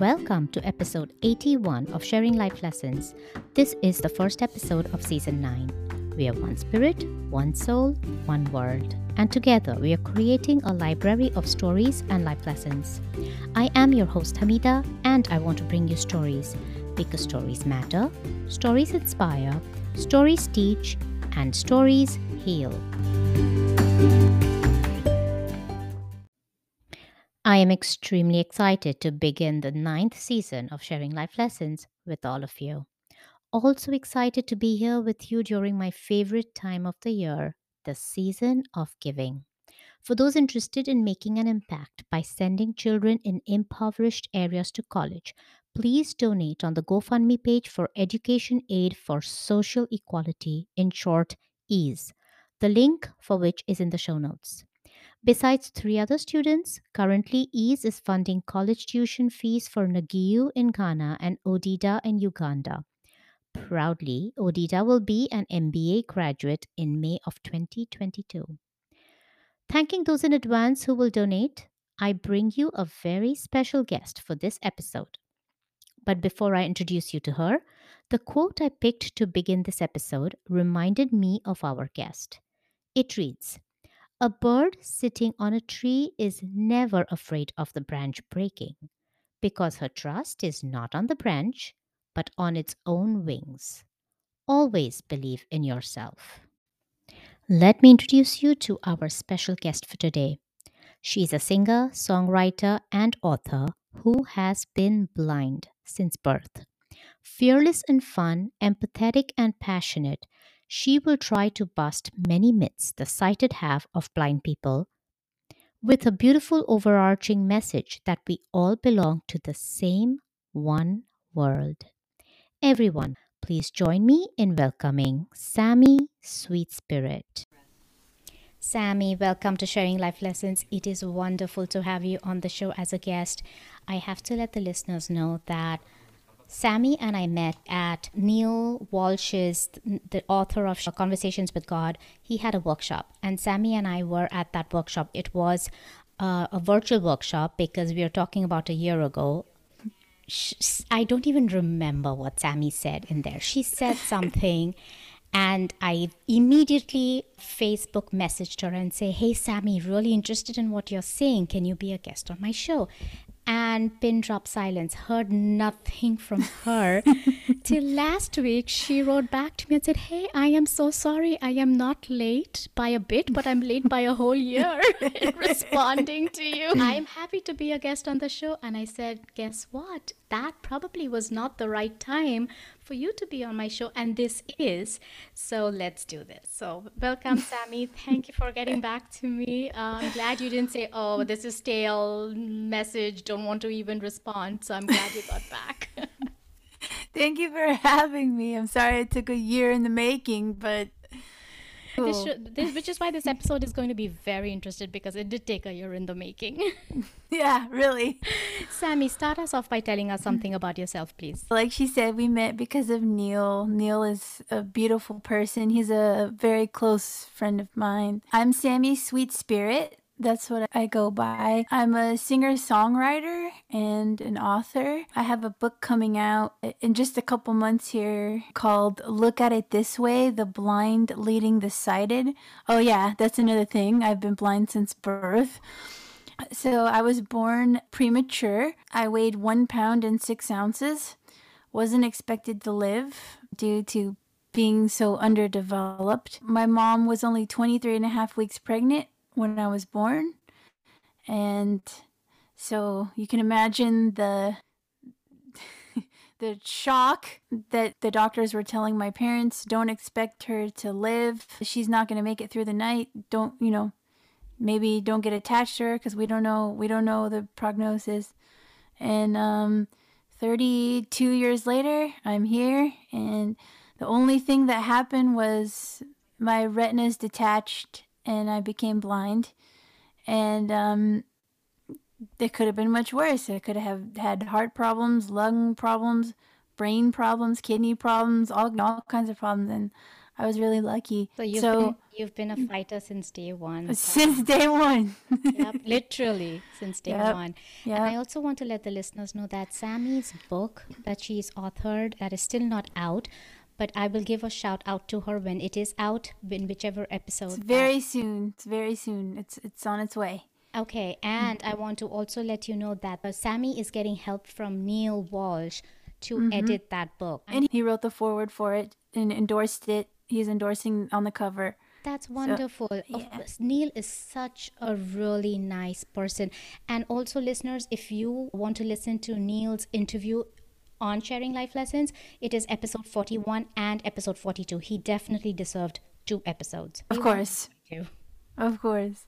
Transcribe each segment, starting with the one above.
Welcome to episode 81 of Sharing Life Lessons. This is the first episode of season 9. We are one spirit, one soul, one world, and together we are creating a library of stories and life lessons. I am your host Hamida, and I want to bring you stories because stories matter, stories inspire, stories teach, and stories heal. I am extremely excited to begin the ninth season of Sharing Life Lessons with all of you. Also excited to be here with you during my favorite time of the year, the season of giving. For those interested in making an impact by sending children in impoverished areas to college, please donate on the GoFundMe page for Education Aid for Social Equality, in short, EASE, the link for which is in the show notes. Besides three other students, currently EASE is funding college tuition fees for Nagiu in Ghana and Odida in Uganda. Proudly, Odida will be an MBA graduate in May of 2022. Thanking those in advance who will donate, I bring you a very special guest for this episode. But before I introduce you to her, the quote I picked to begin this episode reminded me of our guest. It reads A bird sitting on a tree is never afraid of the branch breaking because her trust is not on the branch, but on its own wings. Always believe in yourself. Let me introduce you to our special guest for today. She is a singer, songwriter, and author who has been blind since birth. Fearless and fun, empathetic and passionate, she will try to bust many myths the sighted have of blind people with a beautiful overarching message that we all belong to the same one world. Everyone, please join me in welcoming Sammy Sweet Spirit. Sammy, welcome to Sharing Life Lessons. It is wonderful to have you on the show as a guest. I have to let the listeners know that Sammy and I met at Neale Walsch's, the author of Conversations with God. He had a workshop, and Sammy and I were at that workshop. It was uh, a virtual workshop because we are talking about a year ago. I don't even remember what Sammy said in there. She said something. And I immediately Facebook messaged her and say, Hey Sammy, really interested in what you're saying. Can you be a guest on my show? And pin drop silence. Heard nothing from her. Till last week, she wrote back to me and said, Hey, I am so sorry. I am not late by a bit, but I'm late by a whole year in responding to you. I'm happy to be a guest on the show. And I said, Guess what? That probably was not the right time for you to be on my show, and this is. So let's do this. So, welcome, Sammy. Thank you for getting back to me. Uh, I'm glad you didn't say, oh, this is stale message, don't want to even respond. So, I'm glad you got back. Thank you for having me. I'm sorry it took a year in the making, but this, should, this, which is why this episode is going to be very interesting because it did take a year in the making. yeah, really. Sammy, start us off by telling us something about yourself, please. Like she said, we met because of Neale. Neale is a beautiful person. He's a very close friend of mine. I'm Sammy Sweet Spirit. That's what I go by. I'm a singer songwriter and an author. I have a book coming out in just a couple months here called Look at It This Way The Blind Leading the Sighted. Oh, yeah, that's another thing. I've been blind since birth. So I was born premature. I weighed one pound and six ounces. Wasn't expected to live due to being so underdeveloped. My mom was only 23 and a half weeks pregnant when I was born. And so you can imagine the the shock that the doctors were telling my parents don't expect her to live. She's not going to make it through the night. Don't, you know, maybe don't get attached to her cuz we don't know we don't know the prognosis. And um 32 years later, I'm here and the only thing that happened was my retinas detached and I became blind. And um, it could have been much worse. I could have had heart problems, lung problems, brain problems, kidney problems, all all kinds of problems. And I was really lucky. So you've so been, you've been a fighter since day one. since day one. yep, literally since day Yep, one. yep. And I also want to let the listeners know that Sammy's book that she's authored that is still not out, but I will give a shout out to her when it is out in whichever episode. It's very soon. It's very soon. It's it's on its way. Okay, and I want to also let you know that uh, Sammy is getting help from Neale Walsch to edit that book. And he wrote the foreword for it and endorsed it. He's endorsing on the cover. That's wonderful. Of yeah. course, Neale is such a really nice person. And also, listeners, if you want to listen to Neil's interview on sharing life lessons, it is episode 41 and episode 42. He definitely deserved two episodes. Of course. Of course.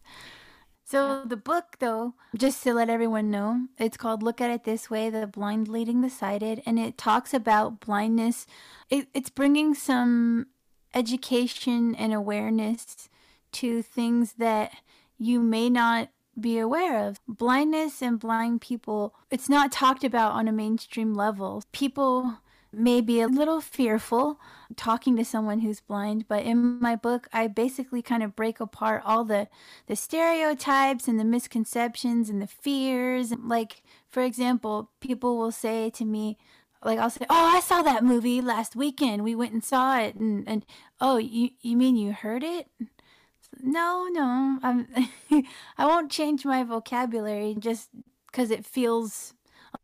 So the book, though, just to let everyone know, it's called "Look at It This Way: The Blind Leading the Sighted," and it talks about blindness. It, it's bringing some education and awareness to things that you may not be aware of. Blindness and blind people, it's not talked about on a mainstream level. People may be a little fearful talking to someone who's blind, but in my book, I basically kind of break apart all the, the stereotypes and the misconceptions and the fears. Like, for example, people will say to me, like I'll say, "Oh, I saw that movie last weekend. We went and saw it." And and oh, you you mean you heard it? No, no. I'm I won't change my vocabulary just cuz it feels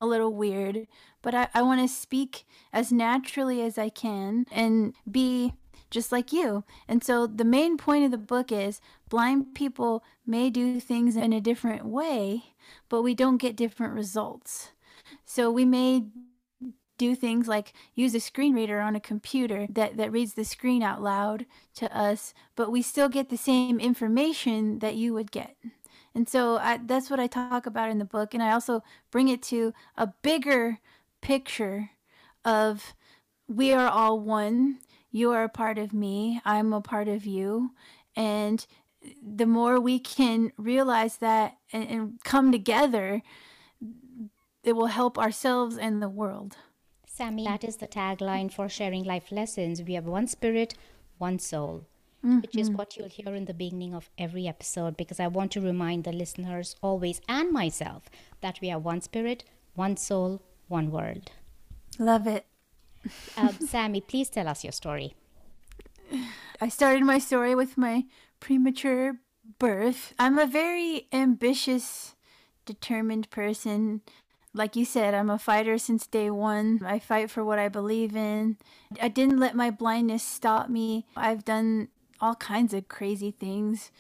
a little weird, but I I want to speak as naturally as I can and be just like you. And so the main point of the book is blind people may do things in a different way, but we don't get different results. So we may do things like use a screen reader on a computer that, that reads the screen out loud to us, but we still get the same information that you would get. And so I, that's what I talk about in the book. And I also bring it to a bigger picture of we are all one. You are a part of me. I'm a part of you. And the more we can realize that and, and come together, it will help ourselves and the world. Sammy, that is the tagline for sharing life lessons. We have one spirit, one soul, which is what you'll hear in the beginning of every episode because I want to remind the listeners always and myself that we are one spirit, one soul, one world. Love it. Um, Sammy, please tell us your story. I started my story with my premature birth. I'm a very ambitious, determined person. Like you said, I'm a fighter since day one. I fight for what I believe in. I didn't let my blindness stop me. I've done all kinds of crazy things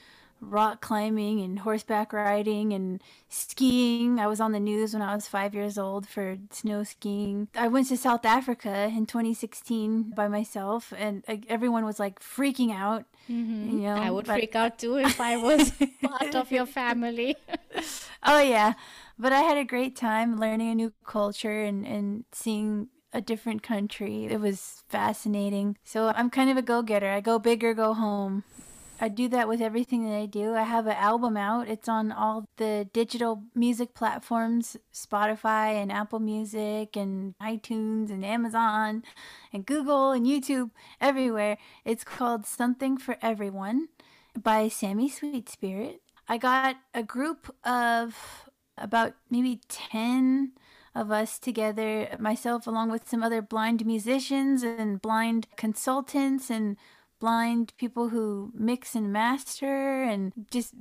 rock climbing and horseback riding and skiing. I was on the news when I was five years old for snow skiing. I went to South Africa in 2016 by myself, and everyone was like freaking out. Mm-hmm. You know, I would freak out too if I was part of your family. Oh yeah, but I had a great time learning a new culture and and seeing a different country. It was fascinating. So I'm kind of a go-getter. I go big or go home. I do that with everything that I do. I have an album out. It's on all the digital music platforms, Spotify and Apple Music and iTunes and Amazon and Google and YouTube, everywhere. It's called Something for Everyone by Sammy Sweet Spirit. I got a group of about maybe 10 of us together, myself along with some other blind musicians and blind consultants and blind people who mix and master and just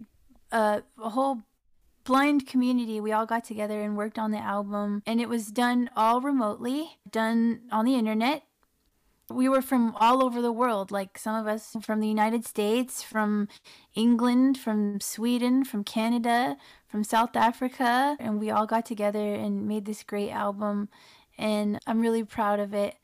uh, a whole blind community. We all got together and worked on the album, and it was done all remotely, done on the internet. We were from all over the world, like some of us from the United States, from England, from Sweden, from Canada, from South Africa, and we all got together and made this great album. And I'm really proud of it.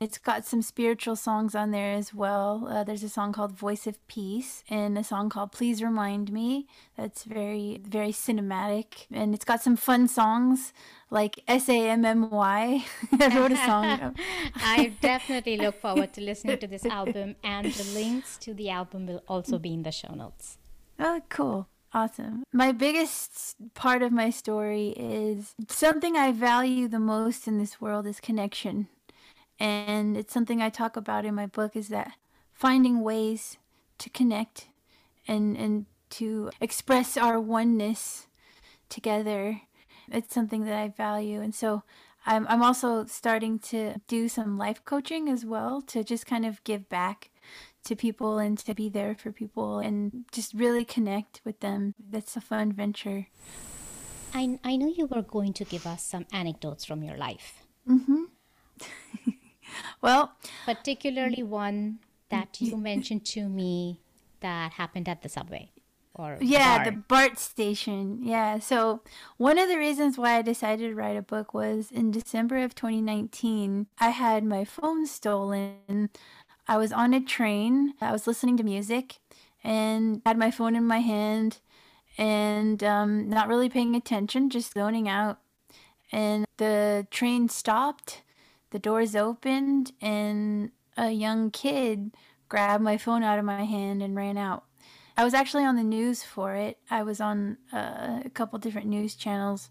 It's got some spiritual songs on there as well. Uh, there's a song called Voice of Peace and a song called Please Remind Me. That's very, very cinematic. And it's got some fun songs like S A M M Y. I wrote a song. I definitely look forward to listening to this album, and the links to the album will also be in the show notes. Oh, cool. Awesome. My biggest part of my story is something I value the most in this world is connection. And it's something I talk about in my book is that finding ways to connect and and to express our oneness together. It's something that I value. And so I'm, I'm also starting to do some life coaching as well to just kind of give back to people and to be there for people and just really connect with them. That's a fun venture. I, I know you were going to give us some anecdotes from your life. Mm-hmm. well, particularly one that you mentioned to me that happened at the subway or yeah the, the BART station. Yeah so one of the reasons why i decided to write a book was in december of 2019 i had my phone stolen. I was on a train. I was listening to music and had my phone in my hand and um, not really paying attention just zoning out. And the train stopped the doors opened and a young kid grabbed my phone out of my hand and ran out I was actually on the news for it. I was on uh, a couple different news channels.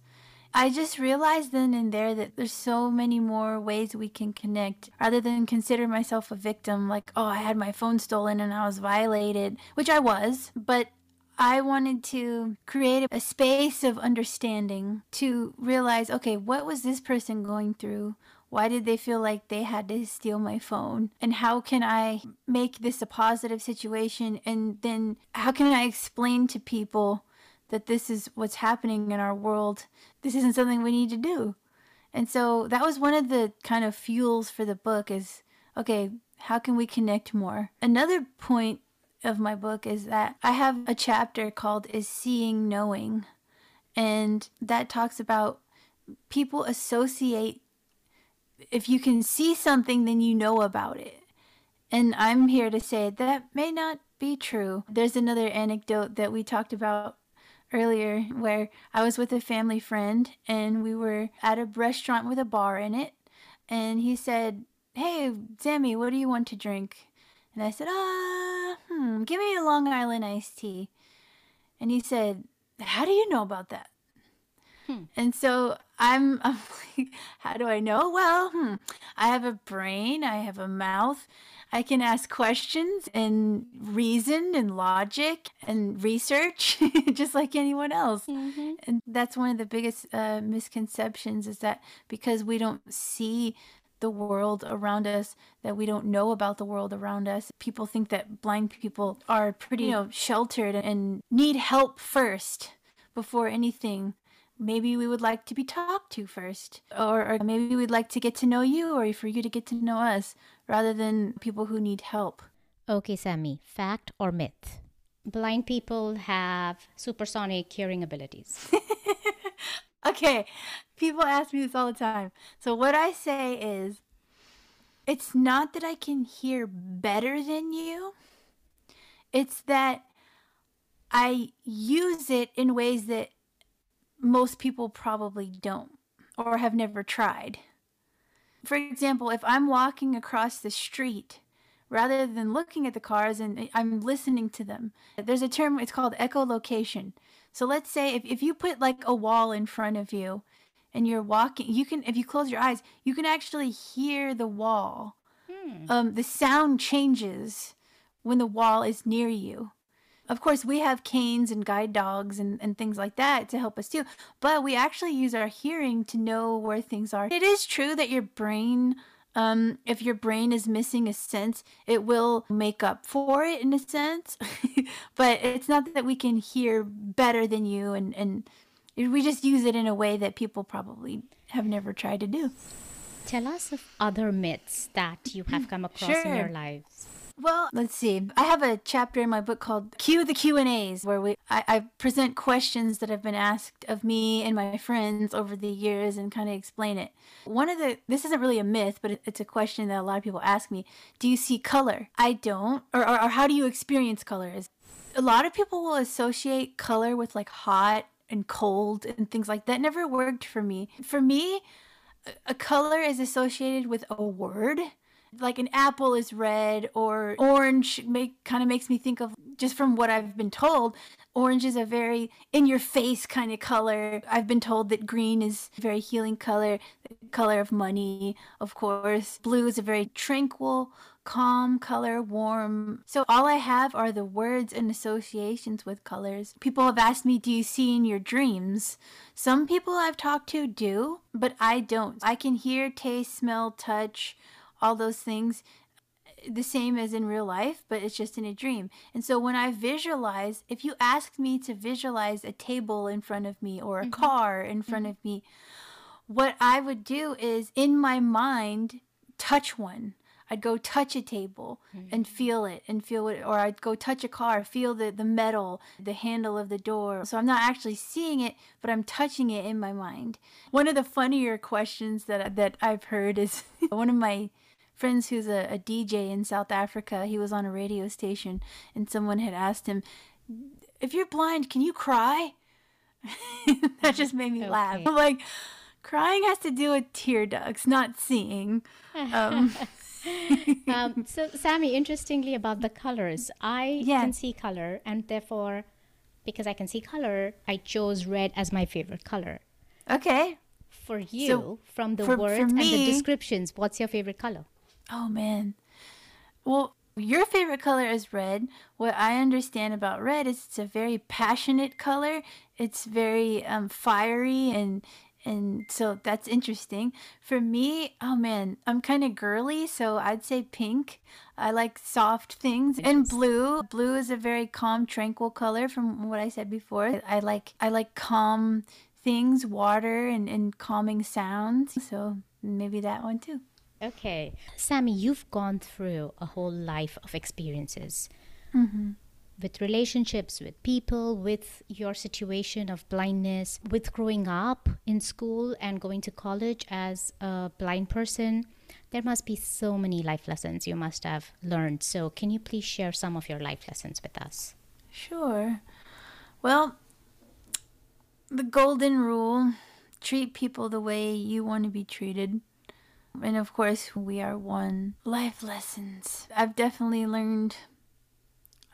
I just realized then and there that there's so many more ways we can connect rather than consider myself a victim like, oh, I had my phone stolen and I was violated, which I was, but I wanted to create a space of understanding to realize, okay, what was this person going through? Why did they feel like they had to steal my phone? And how can I make this a positive situation? And then how can I explain to people that this is what's happening in our world? This isn't something we need to do. And so that was one of the kind of fuels for the book is okay, how can we connect more? Another point of my book is that I have a chapter called Is Seeing Knowing? And that talks about people associate if you can see something, then you know about it. And I'm here to say that may not be true. There's another anecdote that we talked about earlier where I was with a family friend and we were at a restaurant with a bar in it. And he said, Hey, Sammy, what do you want to drink? And I said, Ah, hmm, give me a Long Island iced tea. And he said, How do you know about that? Hmm. And so I'm, I'm like, how do I know? Well, hmm, I have a brain, I have a mouth. I can ask questions and reason and logic and research just like anyone else. Mm-hmm. And that's one of the biggest uh, misconceptions is that because we don't see the world around us, that we don't know about the world around us. People think that blind people are pretty, you know, sheltered and need help first before anything maybe we would like to be talked to first. Or, or, maybe we'd like to get to know you or for you to get to know us rather than people who need help. Okay sammy. Fact or myth? Blind people have supersonic hearing abilities. Okay. People ask me this all the time. So what i say is it's not that i can hear better than you. It's that i use it in ways that most people probably don't or have never tried. For example, if I'm walking across the street, rather than looking at the cars and I'm listening to them, there's a term, it's called echolocation. So let's say if, if you put like a wall in front of you and you're walking, you can, if you close your eyes, you can actually hear the wall. Hmm. Um, the sound changes when the wall is near you. Of course, we have canes and guide dogs and, and things like that to help us too, but we actually use our hearing to know where things are. It is true that your brain, um, if your brain is missing a sense, it will make up for it in a sense, but it's not that we can hear better than you and, and we just use it in a way that people probably have never tried to do. Tell us of other myths that you have come across sure. in your lives. Well, let's see. I have a chapter in my book called "Cue the Q and A's," where we I, I, present questions that have been asked of me and my friends over the years and kind of explain it. One of the this isn't really a myth, but it's a question that a lot of people ask me: Do you see color? I don't. Or, or, or how do you experience color? Is a lot of people will associate color with like hot and cold and things like that. Never worked for me. For me, a color is associated with a word like an apple is red or orange make kind of makes me think of just from what I've been told orange is a very in your face kind of color I've been told that green is a very healing color the color of money of course blue is a very tranquil calm color, warm. So all I have are the words and associations with colors. People have asked me, Do you see in your dreams? Some people I've talked to do, but I don't. I can hear, taste, smell, touch, all those things the same as in real life, but it's just in a dream. And so when I visualize, if you asked me to visualize a table in front of me or a mm-hmm. car in front mm-hmm. of me, what I would do is in my mind touch one. I'd go touch a table mm-hmm. and feel it and feel it, or I'd go touch a car, feel the, the metal, the handle of the door. So I'm not actually seeing it, but I'm touching it in my mind. One of the funnier questions that, that I've heard is one of my friends who's a, a DJ in South Africa. He was on a radio station, and someone had asked him, "If you're blind, can you cry?" that just made me okay. laugh. I'm like, crying has to do with tear ducts, not seeing. Um, um, so, Sammy, interestingly about the colors, I yeah. can see color, and therefore, because I can see color, I chose red as my favorite color. Okay. For you, so from the for, words for me, and the descriptions, what's your favorite color? Oh man. Well, your favorite color is red. What I understand about red is it's a very passionate color. It's very um, fiery and and so that's interesting. For me, oh man, I'm kind of girly, so I'd say pink. I like soft things. And blue, blue is a very calm, tranquil color from what I said before. I like I like calm things, water and, and calming sounds. So maybe that one too. Okay. Sammy, you've gone through a whole life of experiences mm-hmm. with relationships, with people, with your situation of blindness, with growing up in school and going to college as a blind person. There must be so many life lessons you must have learned. So, can you please share some of your life lessons with us? Sure. Well, the golden rule treat people the way you want to be treated. And of course, we are one. Life lessons. I've definitely learned.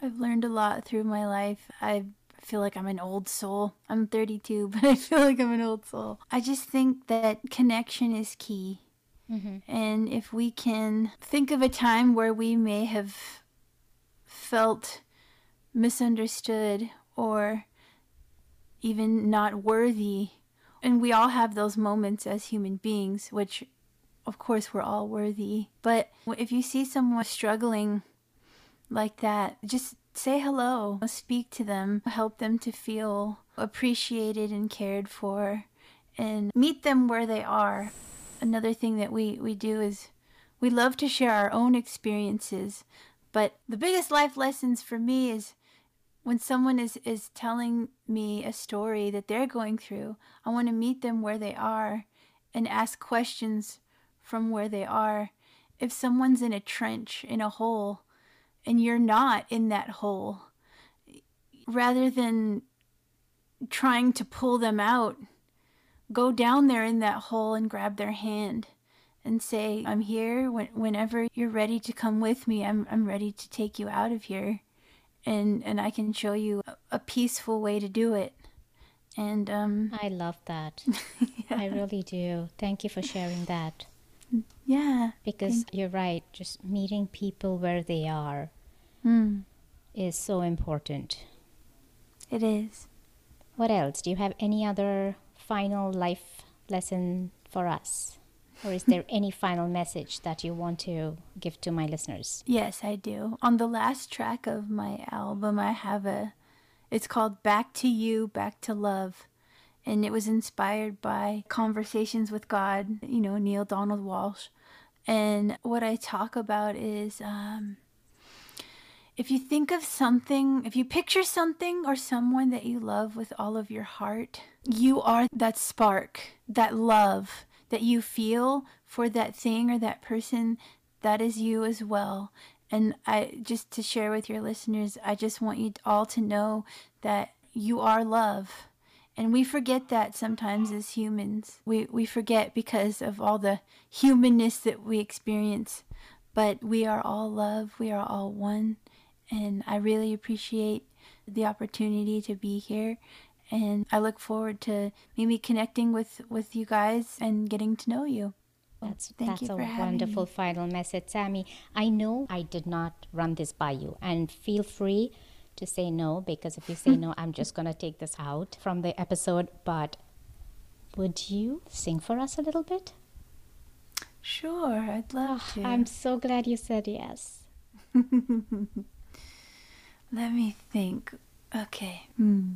I've learned a lot through my life. I feel like I'm an old soul. I'm 32, but I feel like I'm an old soul. I just think that connection is key. Mm-hmm. And if we can think of a time where we may have felt misunderstood or even not worthy, and we all have those moments as human beings, which of course, we're all worthy. But if you see someone struggling like that, just say hello, speak to them, help them to feel appreciated and cared for, and meet them where they are. Another thing that we, we do is we love to share our own experiences, but the biggest life lessons for me is when someone is, is telling me a story that they're going through, I want to meet them where they are and ask questions from where they are. If someone's in a trench, in a hole, and you're not in that hole, rather than trying to pull them out, go down there in that hole and grab their hand and say, I'm here when, whenever you're ready to come with me. I'm, I'm ready to take you out of here. And, and I can show you a, a peaceful way to do it. And um, I love that. yeah. I really do. Thank you for sharing that. Yeah. Because you're right, just meeting people where they are mm. is so important. It is. What else? Do you have any other final life lesson for us? Or is there any final message that you want to give to my listeners? Yes, I do. On the last track of my album, I have a, it's called Back to You, Back to Love and it was inspired by conversations with God, you know, Neale Donald Walsch. And what I talk about is um, if you think of something, if you picture something or someone that you love with all of your heart, you are that spark, that love that you feel for that thing or that person. That is you as well. And I just to share with your listeners, I just want you all to know that you are love and we forget that sometimes as humans. We, we forget because of all the humanness that we experience. But we are all love, we are all one. And I really appreciate the opportunity to be here. And I look forward to maybe connecting with, with you guys and getting to know you. That's thank that's a wonderful me. final message, Sammy. I know I did not run this by you, and feel free to say no because if you say no, I'm just gonna take this out from the episode. But would you sing for us a little bit? Sure, I'd love to. I'm so glad you said yes. Let me think. Okay. Hmm.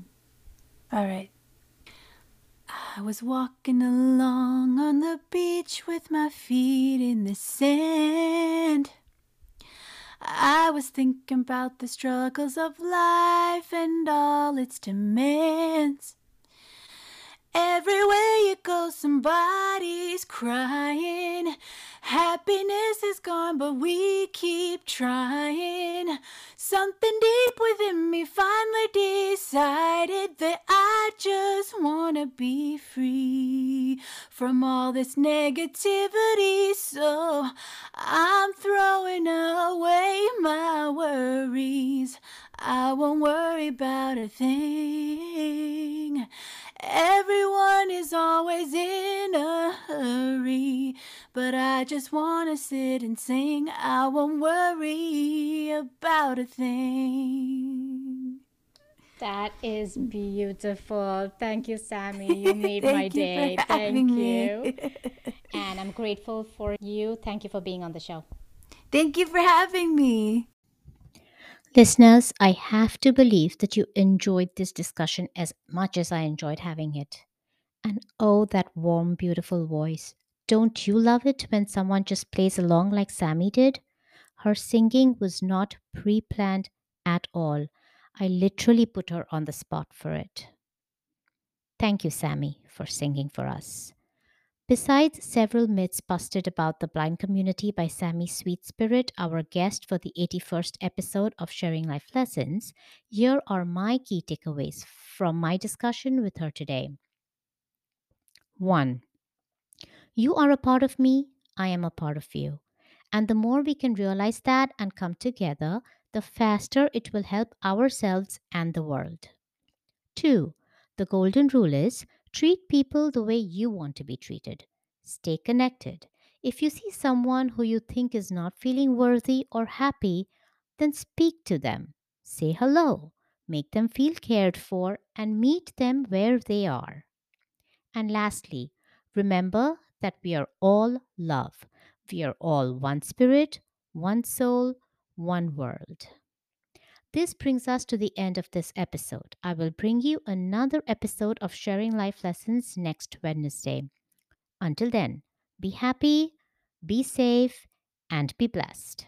All right. I was walking along on the beach with my feet in the sand. I was thinking about the struggles of life and all its demands. Everywhere you go, somebody's crying. Happiness is gone, but we keep trying. Something deep within me finally decided that I just wanna be free from all this negativity. So I'm throwing away my worries. I won't worry about a thing. Everyone is always in a hurry, but I just want to sit and sing. I won't worry about a thing. That is beautiful. Thank you, Sammy. You made my you day. Thank you. and I'm grateful for you. Thank you for being on the show. Thank you for having me. Listeners, I have to believe that you enjoyed this discussion as much as I enjoyed having it. And oh, that warm, beautiful voice. Don't you love it when someone just plays along like Sammy did? Her singing was not pre planned at all. I literally put her on the spot for it. Thank you, Sammy, for singing for us. Besides several myths busted about the blind community by Sammy Sweet Spirit, our guest for the 81st episode of Sharing Life Lessons, here are my key takeaways from my discussion with her today. 1. You are a part of me, I am a part of you. And the more we can realize that and come together, the faster it will help ourselves and the world. 2. The golden rule is treat people the way you want to be treated. Stay connected. If you see someone who you think is not feeling worthy or happy, then speak to them. Say hello. Make them feel cared for and meet them where they are. And lastly, remember that we are all love. We are all one spirit, one soul, one world. This brings us to the end of this episode. I will bring you another episode of Sharing Life Lessons next Wednesday. Until then, be happy, be safe, and be blessed.